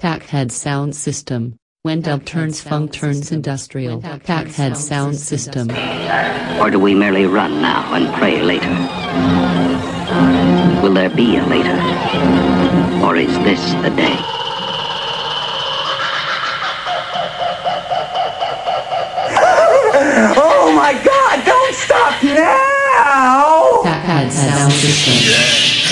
Tackhead Sound System. When dub turns funk turns industrial. Tackhead Sound System. Or do we merely run now and pray later? Will there be a later? Or is this the day? Oh my god, don't stop now! Tackhead Sound System.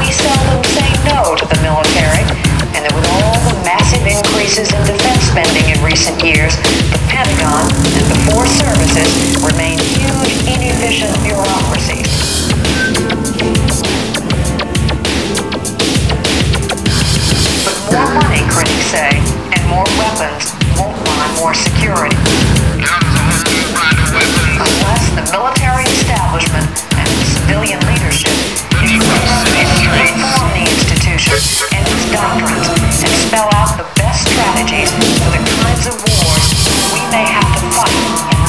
we seldom say no to the military, and that with all the massive increases in defense spending in recent years, the Pentagon and the four services remain huge, inefficient bureaucracies. But more money, critics say, and more weapons won't buy more security. Unless the military establishment and civilian Spell out the best strategies for the kinds of wars we may have to fight.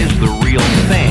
Is the real thing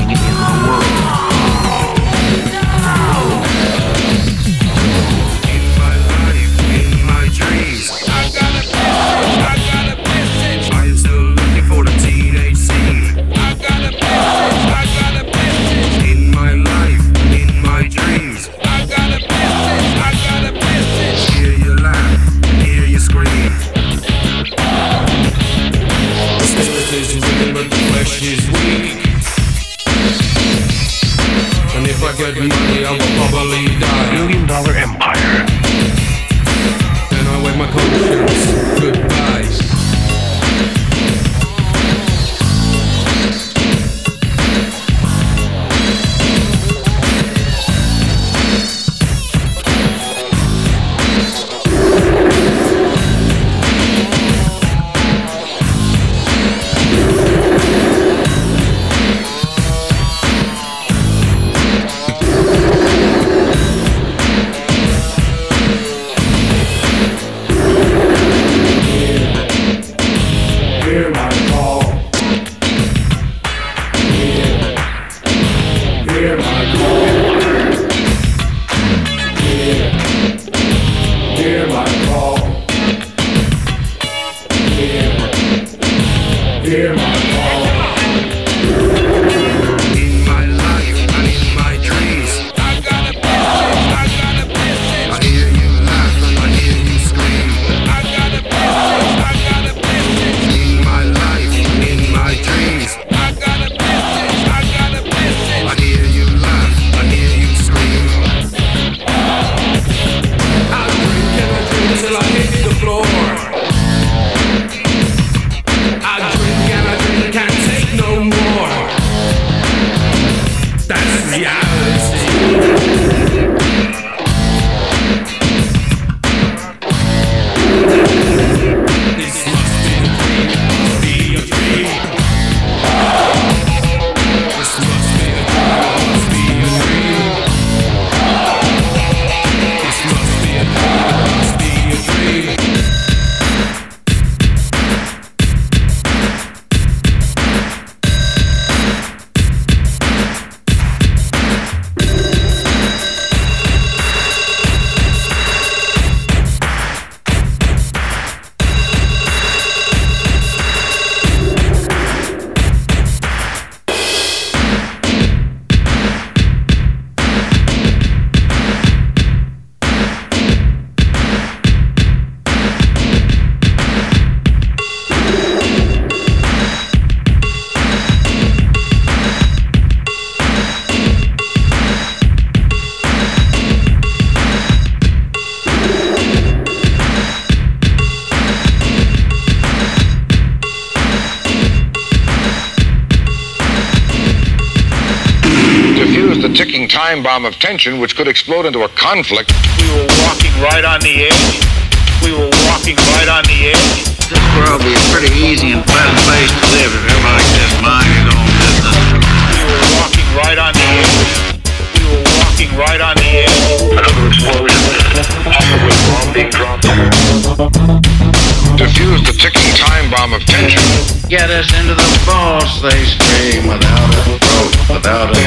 tension which could explode into a conflict. We were walking right on the edge. We were walking right on the edge. This world would be a pretty easy and pleasant place to live if everybody just mind his own business. We were walking right on the edge. We were walking right on the edge. Another explosion. Possibly bomb being dropped. Defuse the ticking time bomb of tension. Get us into the boss, they scream without a throat, without a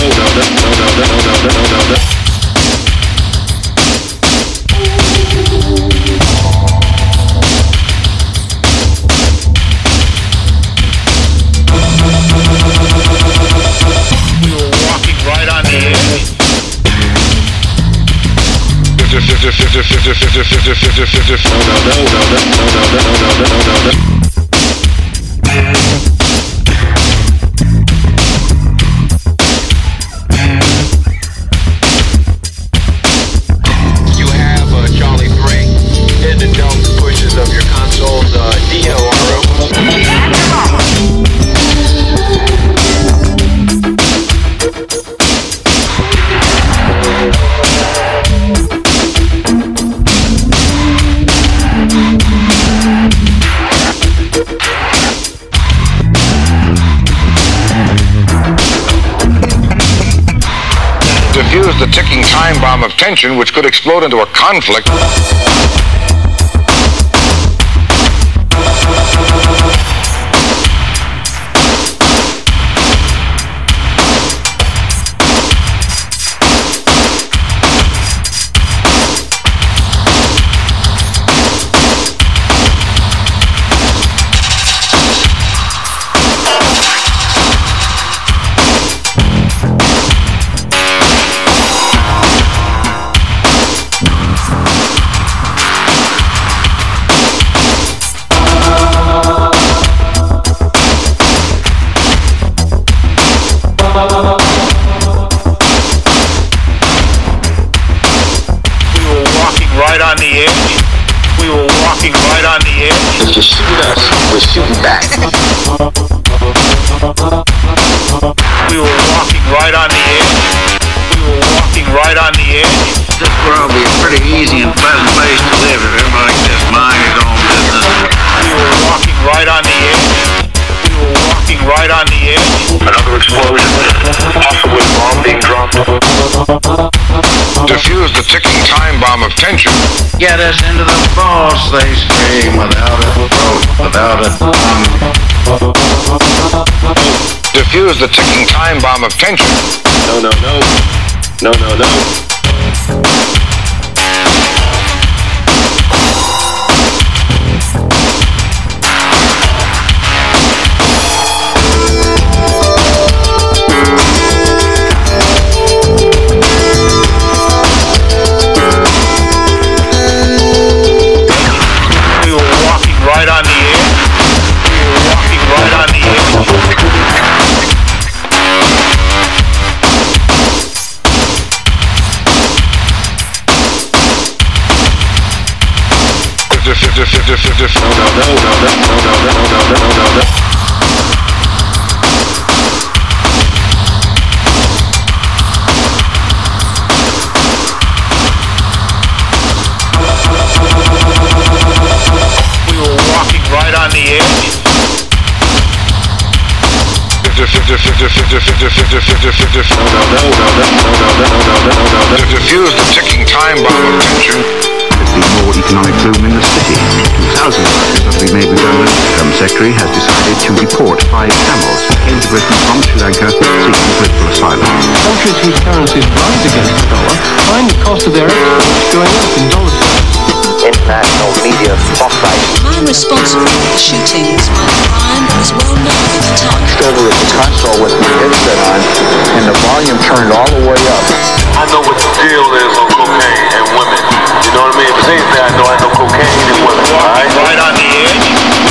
Ronaldo, Ronaldo, Ronaldo, Ronaldo, Ronaldo. Defuse the ticking time bomb of tension, which could explode into a conflict. Time bomb of tension. We from Sri Lanka seeking political asylum. Countries whose currencies rise against the dollar find the cost of their exports going up in dollar terms. International media spotlight. man responsible for the shootings was crime that was well known at the time. Over at the console with my headset on, and the volume turned all the way up. I know what the deal is on cocaine and women. You know what I mean? If it's anything I know, I know cocaine and swimming, all right? Right on the edge.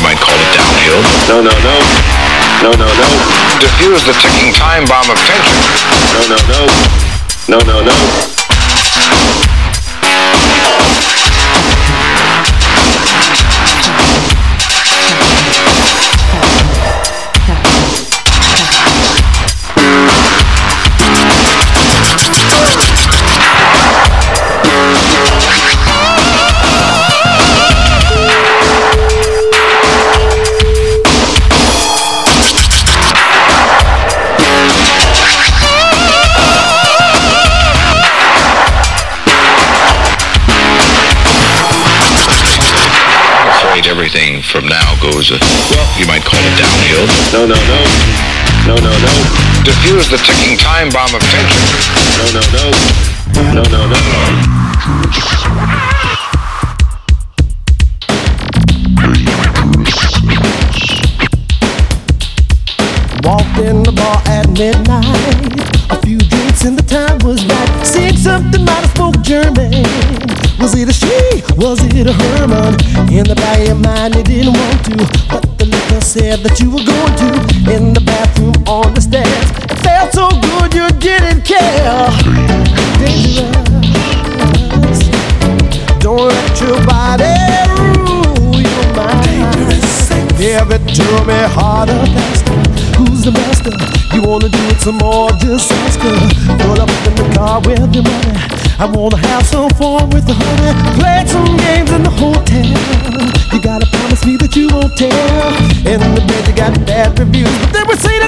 You might call it downhill. No, no, no. No, no, no. Defuse the ticking time bomb of tension. No, no, no. No, no, no. Everything from now goes, uh, well, you might call it downhill. No, no, no. No, no, no. Defuse the ticking time bomb of tension. No, no, no. No, no, no. Walked in the bar at midnight. A few drinks and the time was right. Said something might have spoke German. Was it a she? Was it a Herman? In the back of your mind, you didn't want to. But the liquor said that you were going to. In the bathroom, on the stairs. It felt so good you didn't care. Dangerous. Don't let your body rule your mind. Give it to me harder, faster. Who's the master? You wanna do it some more? Just ask her. Pull up in the car with your money. I wanna have some fun with the honey. Play some games in the hotel. You gotta promise me that you won't tell. In the bed you got bad reviews, but they would say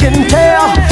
can tell.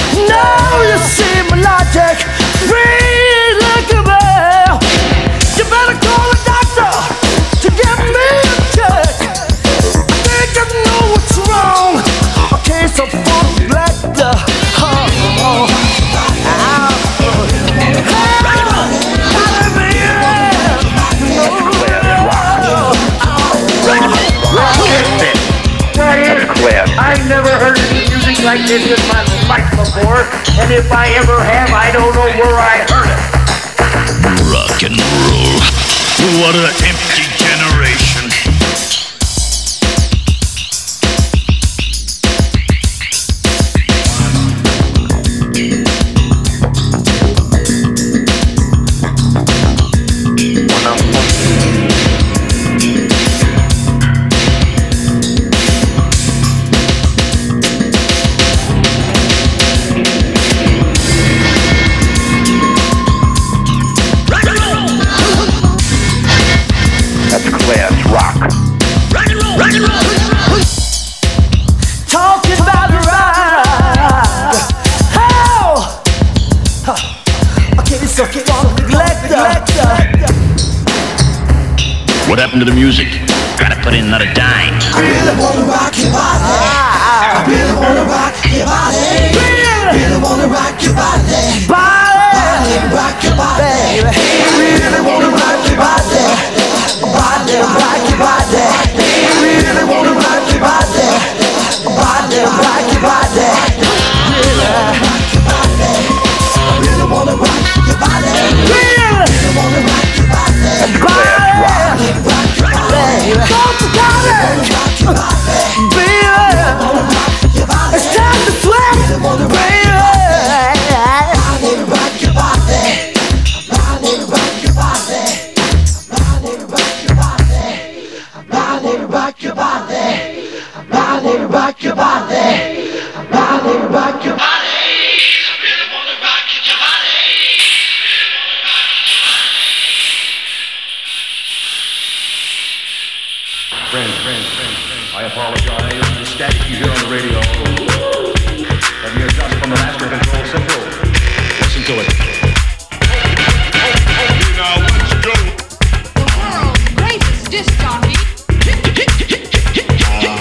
like this in my life before, and if I ever have, I don't know where I heard it. Rock and roll. What an empty to the music.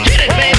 Get it, baby.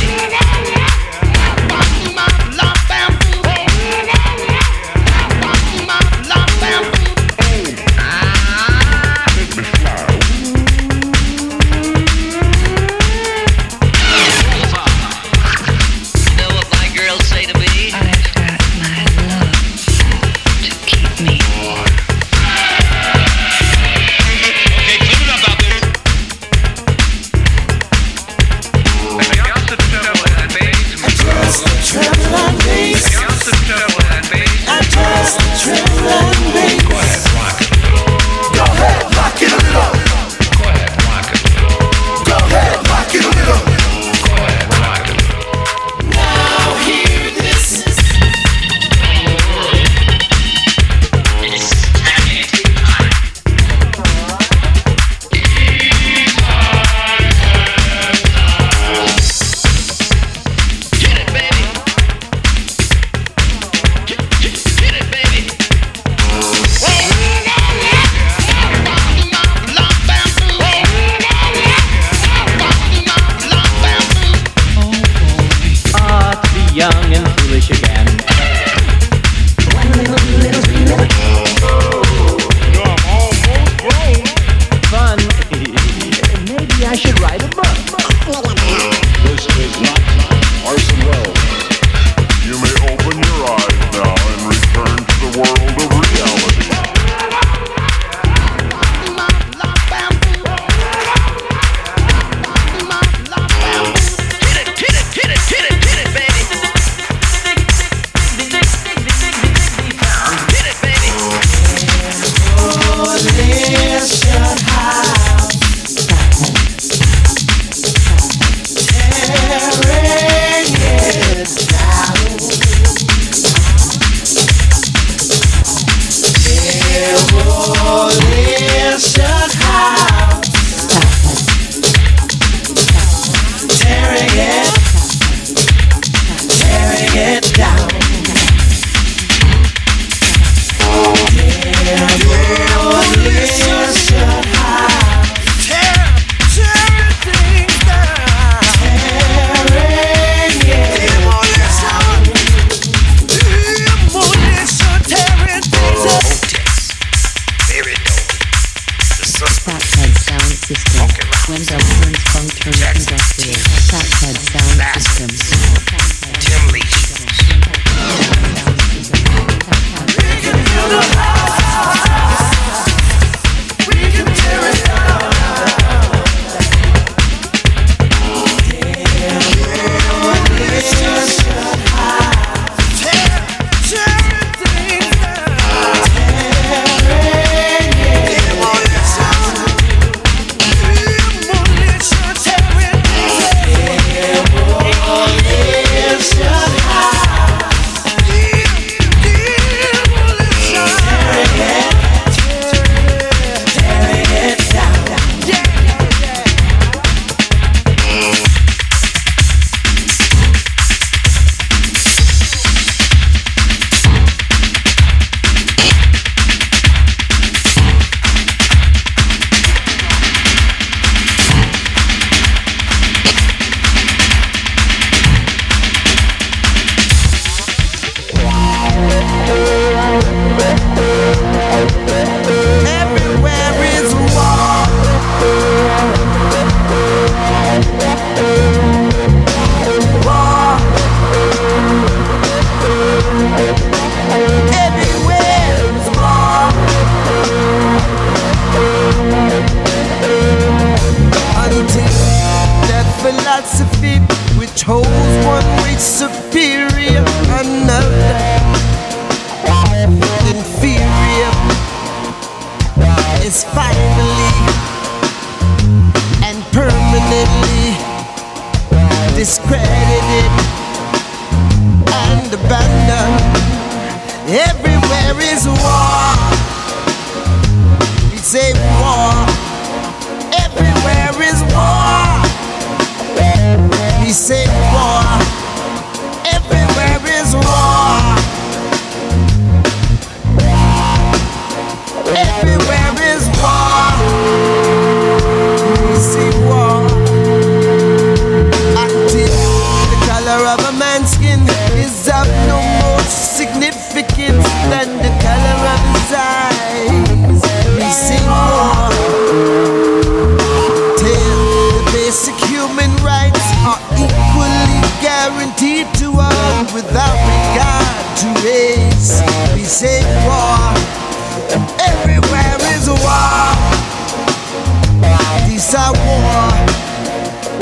streets are war.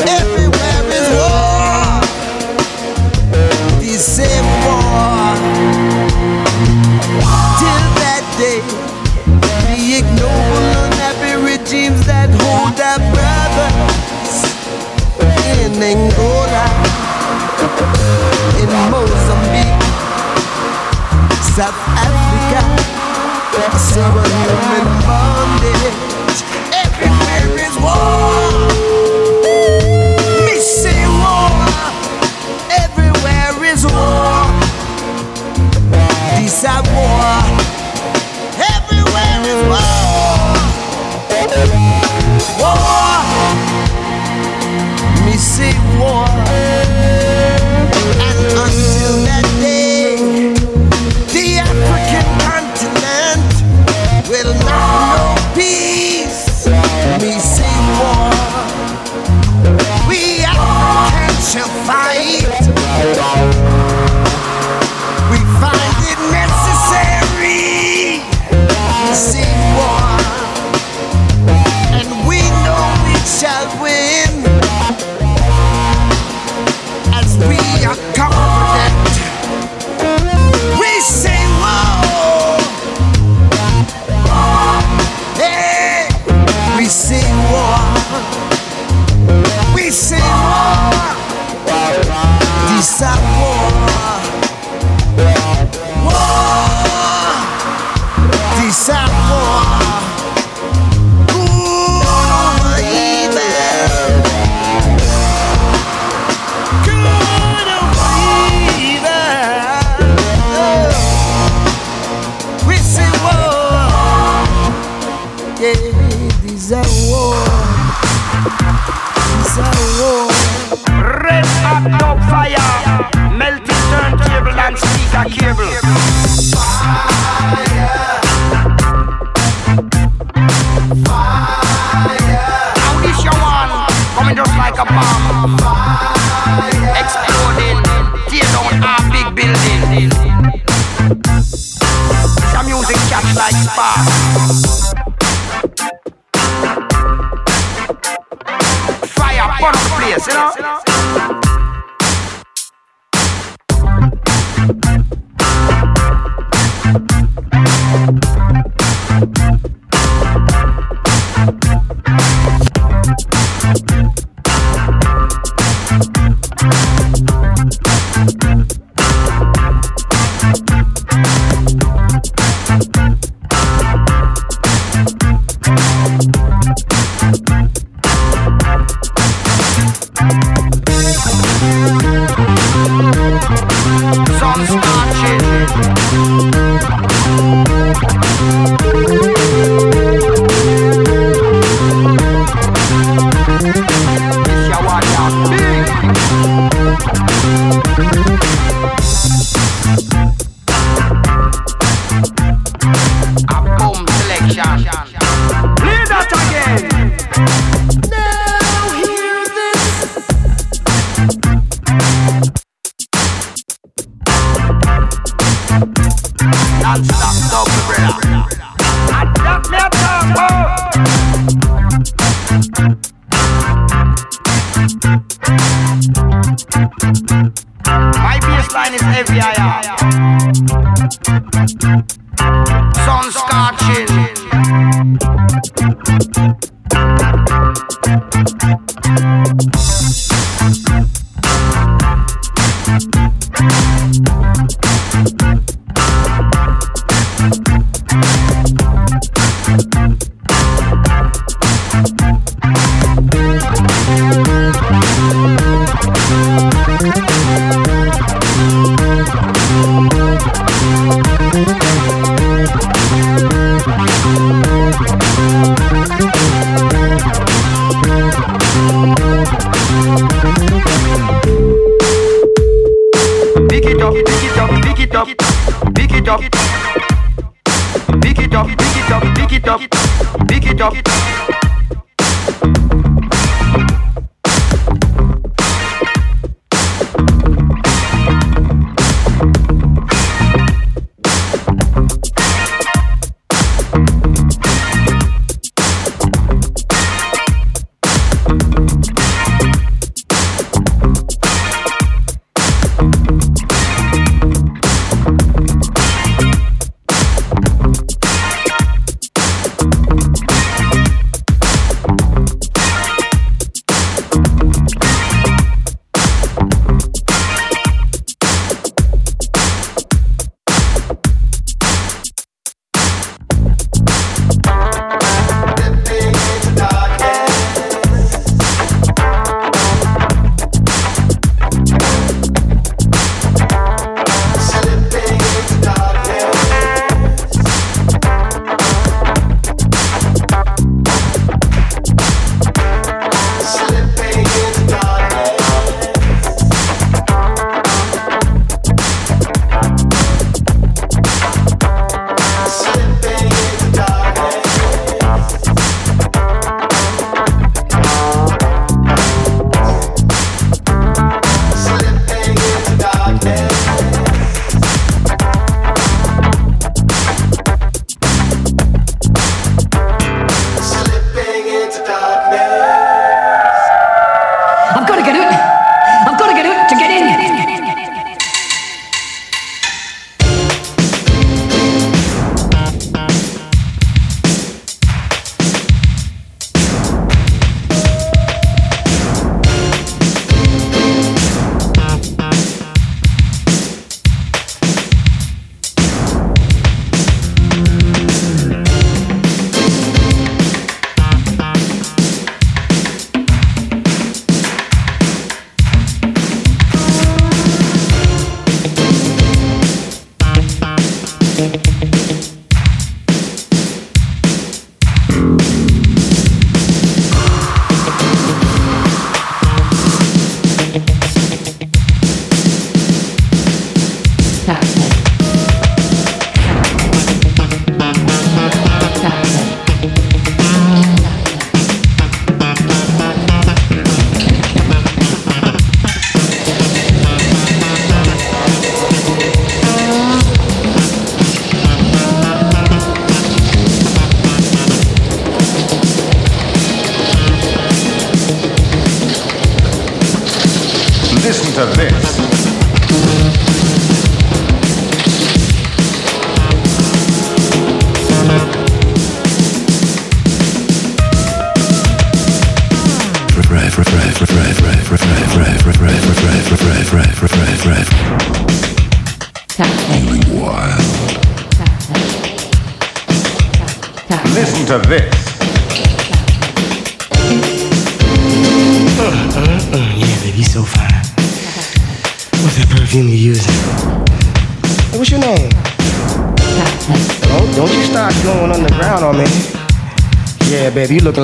Everywhere is war. They say war. Till that day, we ignore unhappy regimes that hold our brothers in Angola, in Mozambique, South Africa. Subhuman bondage.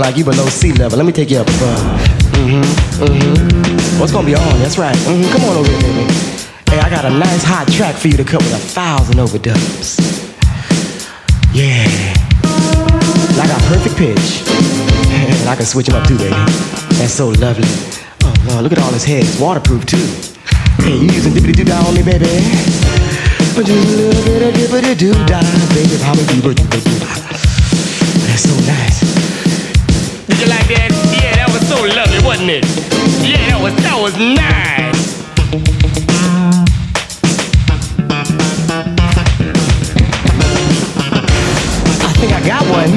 Like you below sea level. Let me take you up above. Mm-hmm, mm-hmm. What's gonna be on? That's right. Mm-hmm. Come on over here, baby. Hey, I got a nice hot track for you to cut with a thousand overdubs. Yeah. I got perfect pitch. and I can switch them up too, baby. That's so lovely. Oh, look at all his hair. It's waterproof, too. Hey, you using dippity doo dah on me, baby? But just a little bit of dippity doo dah, baby. How we do wasn't it? Yeah, that was that was nice. I think I got one.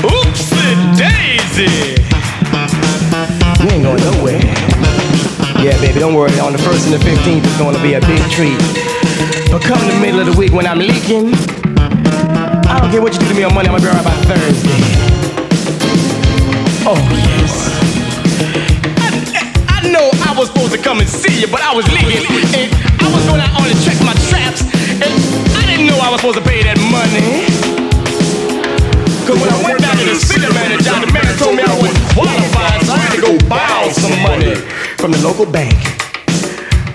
Oopsie daisy. You ain't going nowhere. Yeah, baby, don't worry. On the first and the fifteenth, it's gonna be a big treat. But come the middle of the week when I'm leaking, I don't care what you do to me on Monday. I'm gonna be alright by Thursday. Oh yes. I, I know I was supposed to come and see you, but I was leaking, and I was going out on to check my traps, and I didn't know I was supposed to pay that money. Cause when I went back to the city manager, the man told me I was qualified, so I had to go borrow some money from the local bank.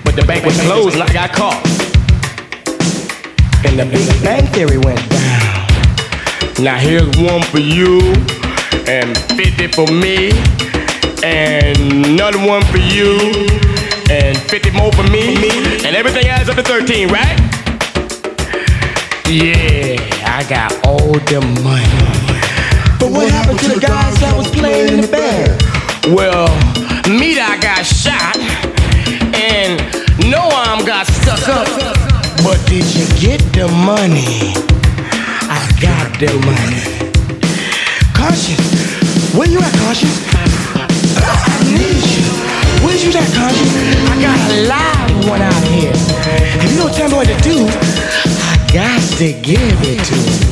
But the bank was closed and I got caught. And the big bang theory went down. Now here's one for you, and 50 for me, and another one for you, and 50 more for me, and everything adds up to 13, right? Yeah, I got all the money. But what happened to the guys that was playing in the band? Well, me I got shot, and No Arm got stuck up. But did you get the money? I got the money. Conscious, where you at, Conscious? I need you. Where's you at, Conscious? I got a live one out here. If you don't tell me what to do, I got to give it to him.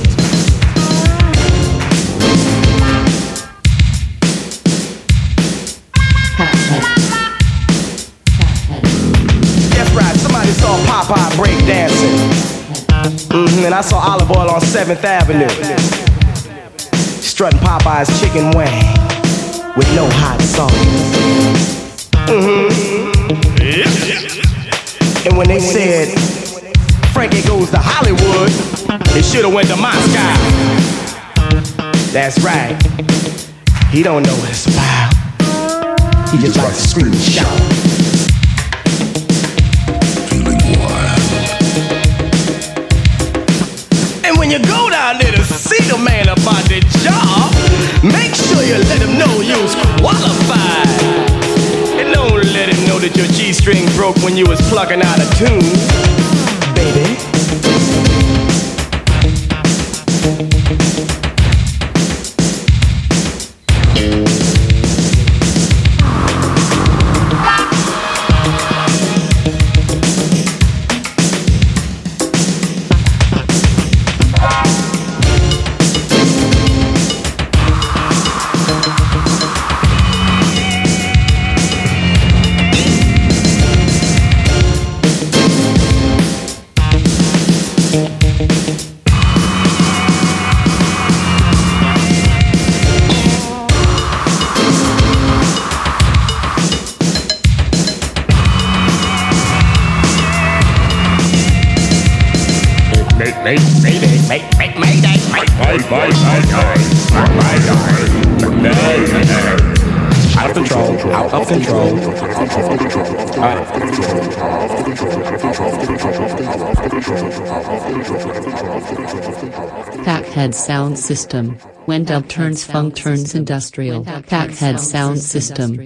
That's right, somebody saw Popeye break dancing. hmm and I saw Olive Oyl on 7th Avenue. Strutting Popeye's chicken wing with no hot sauce. hmm And when they said Frankie goes to Hollywood, it should have went to Moscow. That's right. He don't know it's about. He just likes to scream and shout. When you go down there to see the man about the job, make sure you let him know you's qualified. And don't let him know that your G-string broke when you was plucking out a tune, baby. Sound System. When dub turns funk turns industrial. Tackhead Sound System.